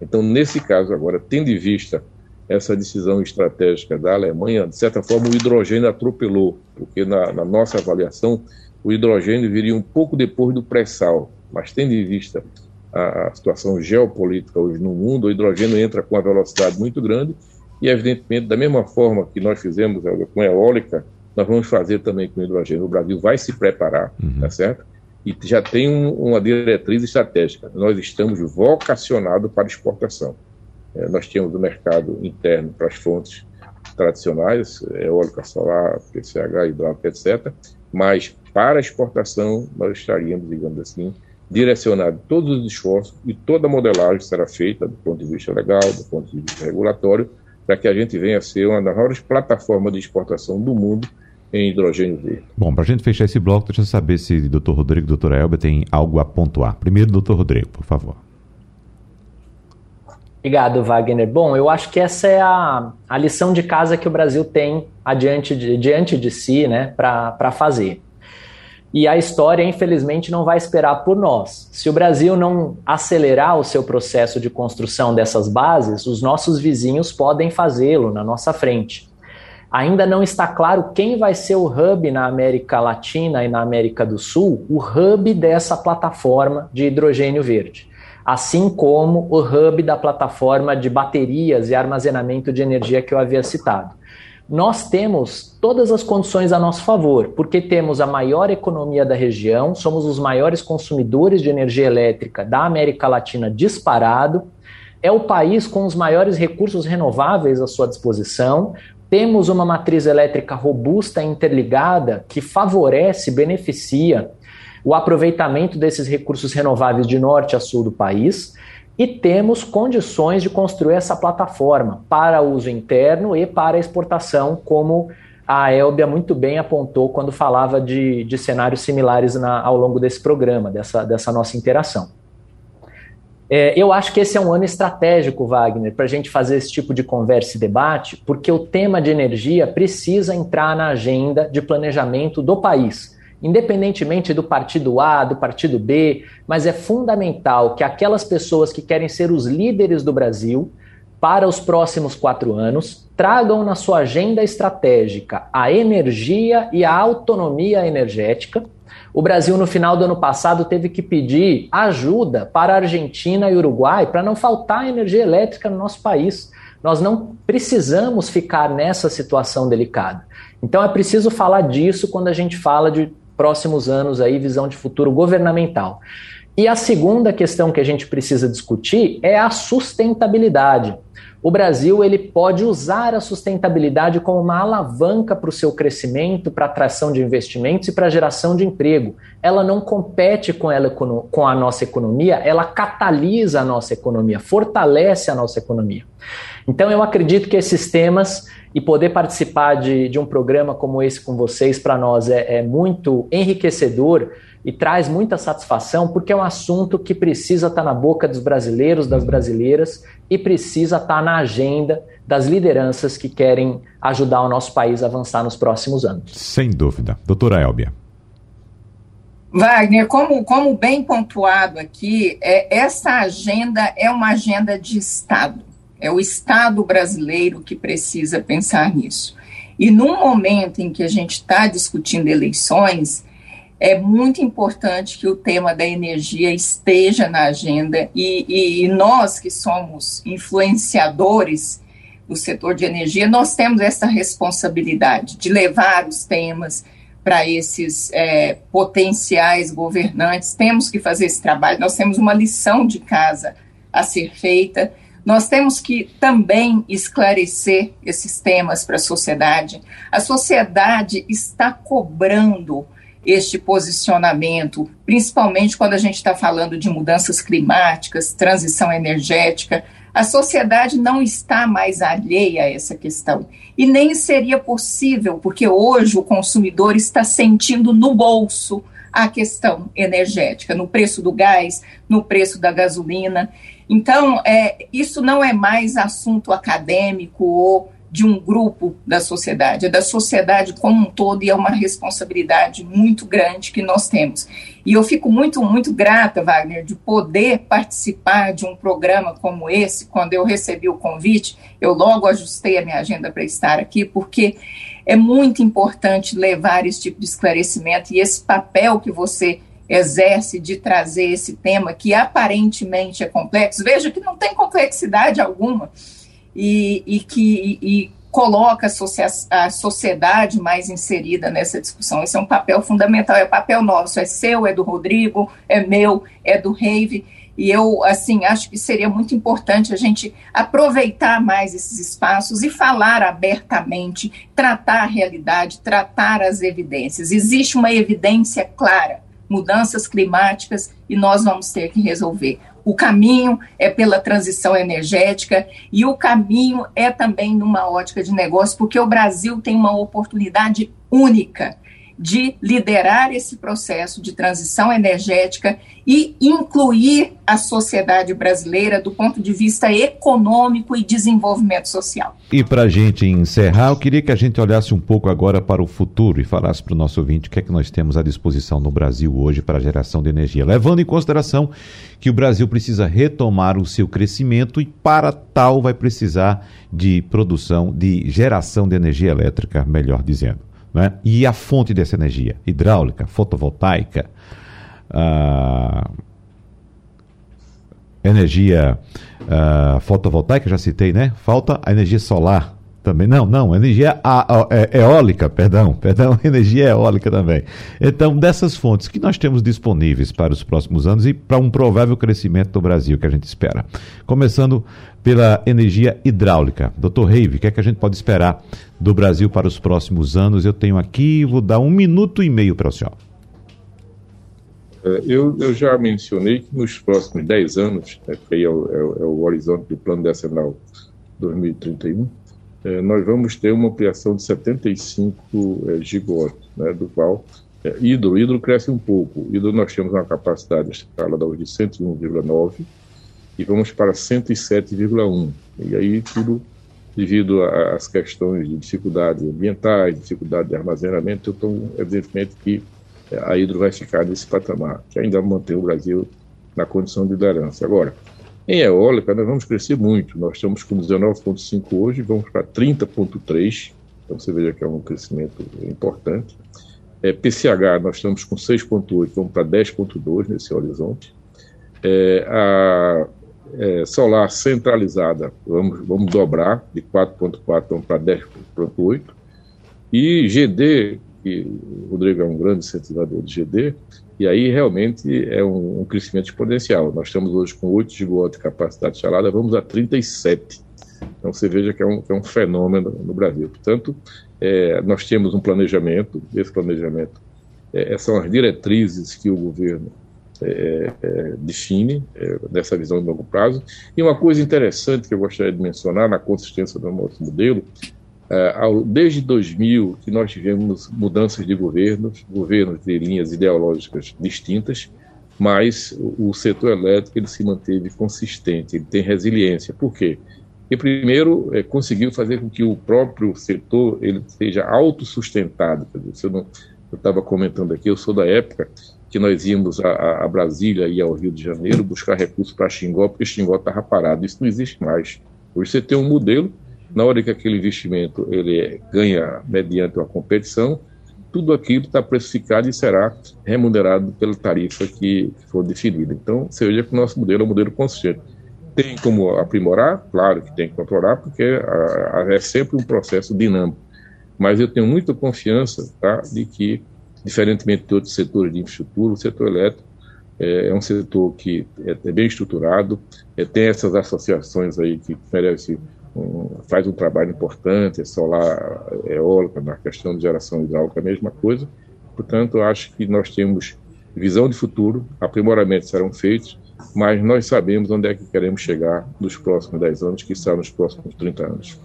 Então, nesse caso agora, tendo em vista essa decisão estratégica da Alemanha, de certa forma o hidrogênio atropelou, porque na, na nossa avaliação o hidrogênio viria um pouco depois do pré-sal, mas tendo em vista a, a situação geopolítica hoje no mundo, o hidrogênio entra com uma velocidade muito grande e, evidentemente, da mesma forma que nós fizemos com a eólica, nós vamos fazer também com hidrogênio. O Brasil vai se preparar, uhum. tá certo? E já tem um, uma diretriz estratégica. Nós estamos vocacionados para exportação. É, nós temos o mercado interno para as fontes tradicionais, eólica, solar, PCH, hidráulica, etc. Mas para exportação, nós estaríamos, digamos assim, direcionado todos os esforços e toda a modelagem será feita do ponto de vista legal, do ponto de vista regulatório, para que a gente venha a ser uma das maiores plataformas de exportação do mundo em hidrogênio verde. Bom, para a gente fechar esse bloco, deixa eu saber se o Dr. Rodrigo e o Dr. Elber têm algo a pontuar. Primeiro, Dr. Rodrigo, por favor. Obrigado, Wagner. Bom, eu acho que essa é a, a lição de casa que o Brasil tem adiante de, diante de si né, para fazer. E a história, infelizmente, não vai esperar por nós. Se o Brasil não acelerar o seu processo de construção dessas bases, os nossos vizinhos podem fazê-lo na nossa frente. Ainda não está claro quem vai ser o hub na América Latina e na América do Sul, o hub dessa plataforma de hidrogênio verde, assim como o hub da plataforma de baterias e armazenamento de energia que eu havia citado. Nós temos todas as condições a nosso favor, porque temos a maior economia da região, somos os maiores consumidores de energia elétrica da América Latina disparado, é o país com os maiores recursos renováveis à sua disposição, temos uma matriz elétrica robusta e interligada que favorece, beneficia o aproveitamento desses recursos renováveis de norte a sul do país e temos condições de construir essa plataforma para uso interno e para exportação, como a Elbia muito bem apontou quando falava de, de cenários similares na, ao longo desse programa, dessa, dessa nossa interação. É, eu acho que esse é um ano estratégico, Wagner, para a gente fazer esse tipo de conversa e debate, porque o tema de energia precisa entrar na agenda de planejamento do país independentemente do partido A, do partido B, mas é fundamental que aquelas pessoas que querem ser os líderes do Brasil para os próximos quatro anos tragam na sua agenda estratégica a energia e a autonomia energética. O Brasil, no final do ano passado, teve que pedir ajuda para a Argentina e Uruguai para não faltar energia elétrica no nosso país. Nós não precisamos ficar nessa situação delicada. Então é preciso falar disso quando a gente fala de próximos anos aí, visão de futuro governamental. E a segunda questão que a gente precisa discutir é a sustentabilidade. O Brasil ele pode usar a sustentabilidade como uma alavanca para o seu crescimento, para atração de investimentos e para geração de emprego. Ela não compete com, ela, com a nossa economia, ela catalisa a nossa economia, fortalece a nossa economia. Então eu acredito que esses temas e poder participar de, de um programa como esse com vocês, para nós, é, é muito enriquecedor e traz muita satisfação, porque é um assunto que precisa estar tá na boca dos brasileiros, das brasileiras, e precisa estar tá na agenda das lideranças que querem ajudar o nosso país a avançar nos próximos anos. Sem dúvida. Doutora Elbia. Wagner, como, como bem pontuado aqui, é, essa agenda é uma agenda de Estado. É o Estado brasileiro que precisa pensar nisso. E num momento em que a gente está discutindo eleições, é muito importante que o tema da energia esteja na agenda e, e, e nós que somos influenciadores do setor de energia, nós temos essa responsabilidade de levar os temas para esses é, potenciais governantes. Temos que fazer esse trabalho, nós temos uma lição de casa a ser feita nós temos que também esclarecer esses temas para a sociedade. A sociedade está cobrando este posicionamento, principalmente quando a gente está falando de mudanças climáticas, transição energética. A sociedade não está mais alheia a essa questão. E nem seria possível, porque hoje o consumidor está sentindo no bolso a questão energética, no preço do gás, no preço da gasolina. Então, é, isso não é mais assunto acadêmico ou de um grupo da sociedade, é da sociedade como um todo e é uma responsabilidade muito grande que nós temos. E eu fico muito, muito grata, Wagner, de poder participar de um programa como esse. Quando eu recebi o convite, eu logo ajustei a minha agenda para estar aqui, porque é muito importante levar esse tipo de esclarecimento e esse papel que você exerce de trazer esse tema que aparentemente é complexo. Veja que não tem complexidade alguma e, e que e coloca a, sociedade mais inserida nessa discussão. Esse é um papel fundamental, é papel nosso, é seu, é do Rodrigo, é meu, é do Reive. E eu, assim, acho que seria muito importante a gente aproveitar mais esses espaços e falar abertamente, tratar a realidade, tratar as evidências. Existe uma evidência clara, mudanças climáticas, e nós vamos ter que resolver. O caminho é pela transição energética e o caminho é também numa ótica de negócio, porque o Brasil tem uma oportunidade única de liderar esse processo de transição energética e incluir a sociedade brasileira do ponto de vista econômico e desenvolvimento social. E para a gente encerrar, eu queria que a gente olhasse um pouco agora para o futuro e falasse para o nosso ouvinte o que é que nós temos à disposição no Brasil hoje para a geração de energia, levando em consideração que o Brasil precisa retomar o seu crescimento e para tal vai precisar de produção, de geração de energia elétrica, melhor dizendo. Né? E a fonte dessa energia? Hidráulica, fotovoltaica, ah, energia ah, fotovoltaica, já citei, né? Falta a energia solar também. Não, não, energia é, eólica, perdão, *laughs* perdão, energia eólica também. Então, dessas fontes que nós temos disponíveis para os próximos anos e para um provável crescimento do Brasil que a gente espera. Começando pela energia hidráulica. Doutor Reive, o que é que a gente pode esperar do Brasil para os próximos anos? Eu tenho aqui, vou dar um minuto e meio para o senhor. É, eu, eu, já mencionei que nos próximos 10 anos, né, que é o, é, é o horizonte do Plano Decenal 2031, é, nós vamos ter uma ampliação de 75 é, gigawatts, né, do qual é, hidro, hidro cresce um pouco. Hidro nós temos uma capacidade instalada hoje de 101,9 e vamos para 107,1. E aí tudo devido às questões de dificuldades ambientais, dificuldade de armazenamento, então evidentemente que a hidro vai ficar nesse patamar, que ainda mantém o Brasil na condição de liderança. Agora, em eólica, nós vamos crescer muito. Nós estamos com 19,5 hoje, vamos para 30,3. Então você veja que é um crescimento importante. É, PCH, nós estamos com 6,8, vamos para 10,2 nesse horizonte. É, a é, solar centralizada, vamos, vamos dobrar de 4,4 vamos para 10,8. E GD, que o Rodrigo é um grande incentivador de GD, e aí realmente é um, um crescimento exponencial. Nós estamos hoje com 8 gigawatts de capacidade instalada, vamos a 37. Então você veja que é um, que é um fenômeno no Brasil. Portanto, é, nós temos um planejamento, esse planejamento é, são as diretrizes que o governo é, é, define é, nessa visão de longo prazo. E uma coisa interessante que eu gostaria de mencionar na consistência do nosso modelo é, desde 2000 que nós tivemos mudanças de governos, governos de linhas ideológicas distintas, mas o setor elétrico ele se manteve consistente, ele tem resiliência. Por quê? Porque primeiro é, conseguiu fazer com que o próprio setor ele seja autossustentado. Eu estava comentando aqui, eu sou da época que nós íamos a, a Brasília e ao Rio de Janeiro buscar recursos para Xingó, porque Xingó estava parado. Isso não existe mais. Hoje você tem um modelo na hora que aquele investimento ele ganha mediante uma competição, tudo aquilo está precificado e será remunerado pela tarifa que, for definida. Então, veja que o nosso modelo é um modelo consistente. Tem como aprimorar? Claro que tem que controlar, porque a, a, é sempre um processo dinâmico. Mas eu tenho muita confiança tá, de que, diferentemente de outros setores de infraestrutura, o setor elétrico é, é um setor que é, é bem estruturado, é, tem essas associações aí que merecem um, faz um trabalho importante, é solar, é eólica, na questão de geração hidráulica, a mesma coisa. Portanto, acho que nós temos visão de futuro, aprimoramentos serão feitos, mas nós sabemos onde é que queremos chegar nos próximos 10 anos, que nos próximos 30 anos.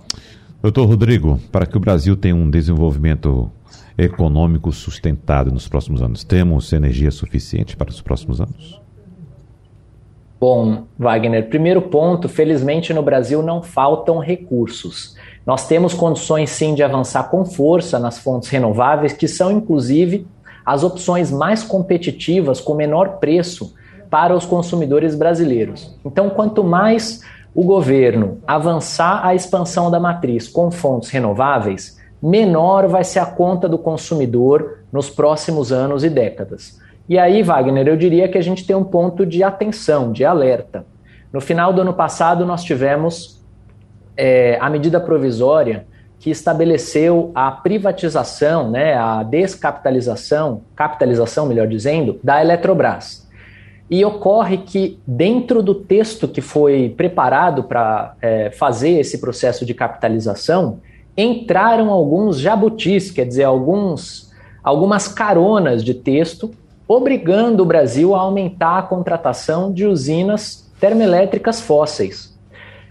Doutor Rodrigo, para que o Brasil tenha um desenvolvimento econômico sustentado nos próximos anos? Temos energia suficiente para os próximos anos? Bom, Wagner, primeiro ponto, felizmente no Brasil não faltam recursos. Nós temos condições sim de avançar com força nas fontes renováveis, que são inclusive as opções mais competitivas com menor preço para os consumidores brasileiros. Então, quanto mais o governo avançar a expansão da matriz com fontes renováveis, menor vai ser a conta do consumidor nos próximos anos e décadas. E aí, Wagner, eu diria que a gente tem um ponto de atenção, de alerta. No final do ano passado, nós tivemos é, a medida provisória que estabeleceu a privatização, né, a descapitalização, capitalização, melhor dizendo, da Eletrobras. E ocorre que, dentro do texto que foi preparado para é, fazer esse processo de capitalização, entraram alguns jabutis, quer dizer, alguns, algumas caronas de texto, obrigando o Brasil a aumentar a contratação de usinas termoelétricas fósseis,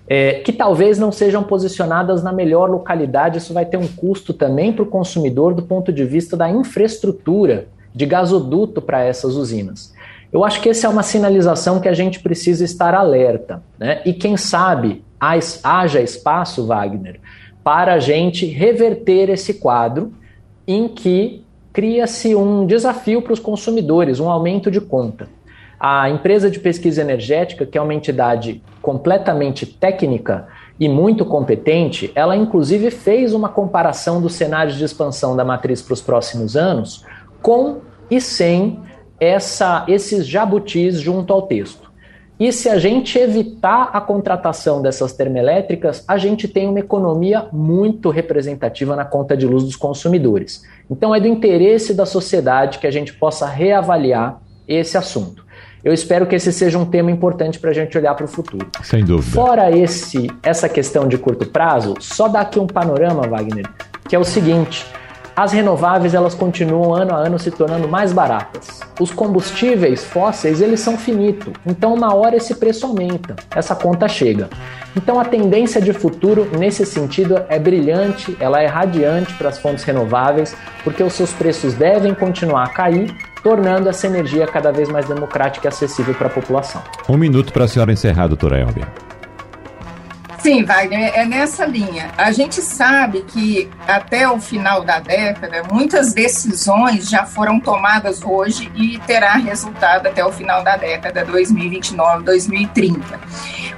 é, que talvez não sejam posicionadas na melhor localidade. Isso vai ter um custo também para o consumidor do ponto de vista da infraestrutura de gasoduto para essas usinas. Eu acho que essa é uma sinalização que a gente precisa estar alerta. Né? E quem sabe haja espaço, Wagner, para a gente reverter esse quadro em que cria-se um desafio para os consumidores, um aumento de conta. A empresa de pesquisa energética, que é uma entidade completamente técnica e muito competente, ela inclusive fez uma comparação dos cenários de expansão da matriz para os próximos anos com e sem essa, esses jabutis junto ao texto. E se a gente evitar a contratação dessas termoelétricas, a gente tem uma economia muito representativa na conta de luz dos consumidores. Então é do interesse da sociedade que a gente possa reavaliar esse assunto. Eu espero que esse seja um tema importante para a gente olhar para o futuro. Sem dúvida. Fora esse, essa questão de curto prazo, só dar aqui um panorama, Wagner, que é o seguinte: as renováveis elas continuam ano a ano se tornando mais baratas. Os combustíveis fósseis eles são finitos, então uma hora esse preço aumenta, essa conta chega. Então a tendência de futuro nesse sentido é brilhante, ela é radiante para as fontes renováveis, porque os seus preços devem continuar a cair tornando essa energia cada vez mais democrática e acessível para a população. Um minuto para a senhora encerrar, doutora Elbia. Sim, Wagner, é nessa linha. A gente sabe que até o final da década, muitas decisões já foram tomadas hoje e terá resultado até o final da década 2029, 2030.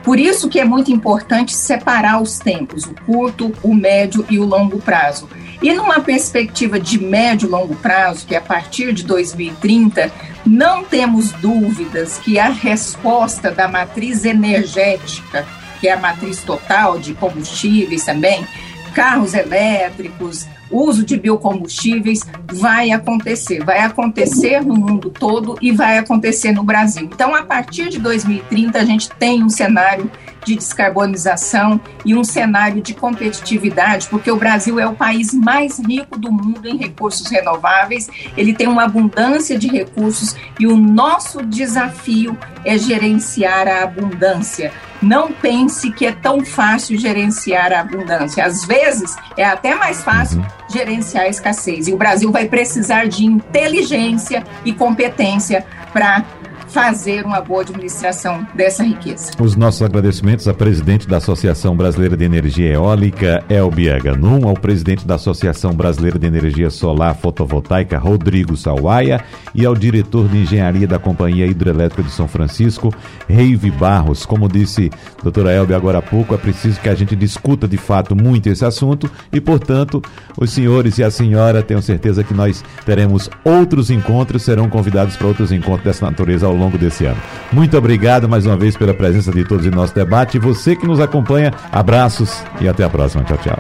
Por isso que é muito importante separar os tempos, o curto, o médio e o longo prazo. E numa perspectiva de médio e longo prazo, que é a partir de 2030, não temos dúvidas que a resposta da matriz energética que é a matriz total de combustíveis também, carros elétricos, uso de biocombustíveis vai acontecer, vai acontecer no mundo todo e vai acontecer no Brasil. Então, a partir de 2030, a gente tem um cenário de descarbonização e um cenário de competitividade, porque o Brasil é o país mais rico do mundo em recursos renováveis, ele tem uma abundância de recursos e o nosso desafio é gerenciar a abundância. Não pense que é tão fácil gerenciar a abundância. Às vezes é até mais fácil uhum. gerenciar a escassez. E o Brasil vai precisar de inteligência e competência para fazer uma boa administração dessa riqueza. Os nossos agradecimentos à presidente da Associação Brasileira de Energia Eólica, Elbia Ganum, ao presidente da Associação Brasileira de Energia Solar Fotovoltaica, Rodrigo Salwaia, e ao diretor de Engenharia da Companhia Hidrelétrica de São Francisco, Reive Barros. Como disse a doutora Elbia agora há pouco, é preciso que a gente discuta de fato muito esse assunto e, portanto, os senhores e a senhora, tenho certeza que nós teremos outros encontros, serão convidados para outros encontros dessa natureza ao longo desse ano. Muito obrigado mais uma vez pela presença de todos em nosso debate. Você que nos acompanha, abraços e até a próxima. Tchau, tchau.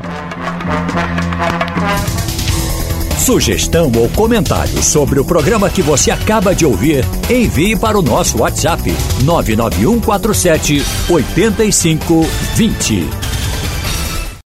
Sugestão ou comentário sobre o programa que você acaba de ouvir, envie para o nosso WhatsApp 99147 8520.